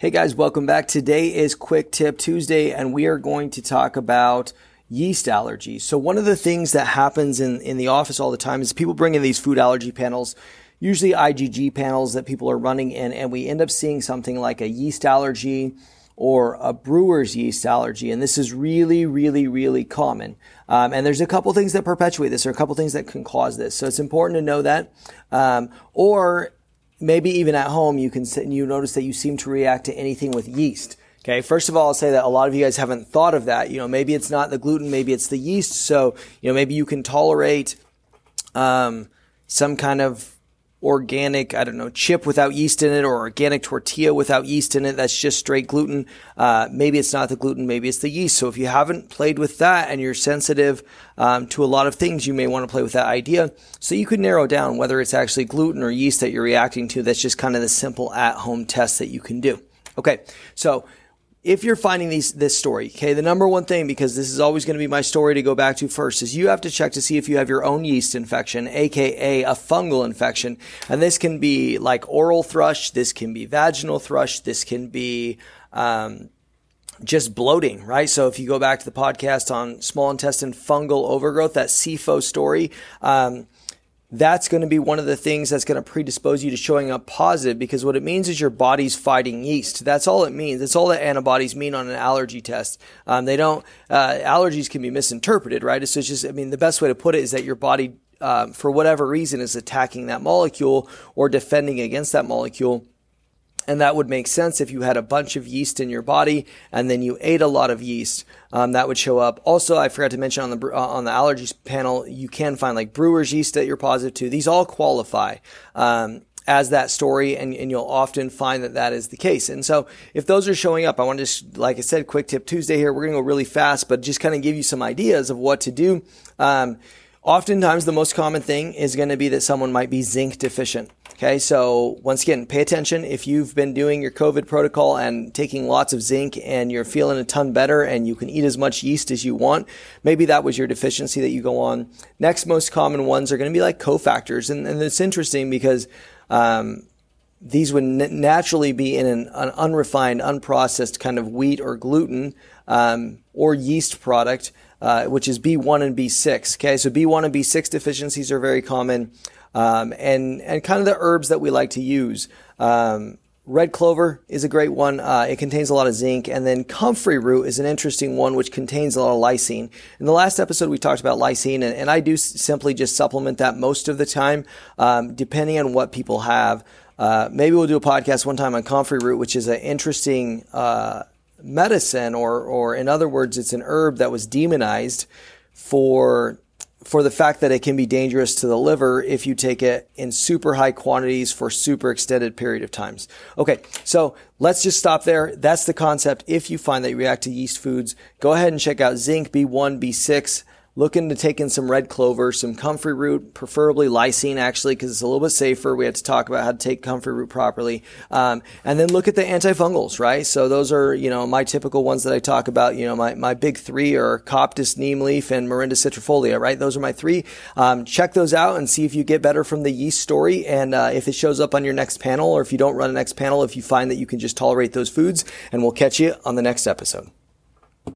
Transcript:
Hey guys, welcome back. Today is Quick Tip Tuesday, and we are going to talk about yeast allergies. So one of the things that happens in, in the office all the time is people bring in these food allergy panels, usually IgG panels that people are running in, and we end up seeing something like a yeast allergy or a brewer's yeast allergy. And this is really, really, really common. Um, and there's a couple things that perpetuate this or a couple things that can cause this. So it's important to know that. Um, or maybe even at home, you can you notice that you seem to react to anything with yeast. Okay, first of all, I'll say that a lot of you guys haven't thought of that. You know, maybe it's not the gluten, maybe it's the yeast. So, you know, maybe you can tolerate um, some kind of organic, I don't know, chip without yeast in it or organic tortilla without yeast in it. That's just straight gluten. Uh, maybe it's not the gluten, maybe it's the yeast. So if you haven't played with that and you're sensitive um, to a lot of things, you may want to play with that idea. So you could narrow down whether it's actually gluten or yeast that you're reacting to. That's just kind of the simple at home test that you can do. Okay. So if you're finding these this story, okay, the number one thing because this is always going to be my story to go back to first is you have to check to see if you have your own yeast infection, aka a fungal infection. And this can be like oral thrush, this can be vaginal thrush, this can be um, just bloating, right? So if you go back to the podcast on small intestine fungal overgrowth, that SIFO story, um, that's going to be one of the things that's going to predispose you to showing up positive because what it means is your body's fighting yeast. That's all it means. That's all that antibodies mean on an allergy test. Um, they don't, uh, allergies can be misinterpreted, right? So it's just, I mean, the best way to put it is that your body, um, for whatever reason, is attacking that molecule or defending against that molecule. And that would make sense if you had a bunch of yeast in your body and then you ate a lot of yeast. Um, that would show up. Also, I forgot to mention on the uh, on the allergies panel, you can find like brewer's yeast that you're positive to. These all qualify. Um, as that story, and, and you'll often find that that is the case. And so, if those are showing up, I want to just, like I said, quick tip Tuesday here. We're going to go really fast, but just kind of give you some ideas of what to do. Um, oftentimes, the most common thing is going to be that someone might be zinc deficient. Okay, so once again, pay attention. If you've been doing your COVID protocol and taking lots of zinc and you're feeling a ton better and you can eat as much yeast as you want, maybe that was your deficiency that you go on. Next most common ones are going to be like cofactors. And, and it's interesting because, um, these would n- naturally be in an, an, unrefined, unprocessed kind of wheat or gluten um, or yeast product, uh, which is B1 and B6. Okay, so B1 and B6 deficiencies are very common um, and and kind of the herbs that we like to use. Um, red clover is a great one. Uh, it contains a lot of zinc, and then comfrey root is an interesting one, which contains a lot of lysine. In the last episode, we talked about lysine, and, and I do simply just supplement that most of the time, um, depending on what people have. Uh, maybe we'll do a podcast one time on comfrey root, which is an interesting uh, medicine, or or in other words, it's an herb that was demonized for for the fact that it can be dangerous to the liver if you take it in super high quantities for super extended period of times. Okay, so let's just stop there. That's the concept. If you find that you react to yeast foods, go ahead and check out zinc B1, B6, looking to take in some red clover, some comfrey root, preferably lysine actually, because it's a little bit safer. We had to talk about how to take comfrey root properly. Um, and then look at the antifungals, right? So those are, you know, my typical ones that I talk about. You know, my, my big three are Coptis neem leaf and Morinda citrifolia, right? Those are my three. Um, check those out and see if you get better from the yeast story. And uh, if it shows up on your next panel, or if you don't run a next panel, if you find that you can just tolerate those foods, and we'll catch you on the next episode.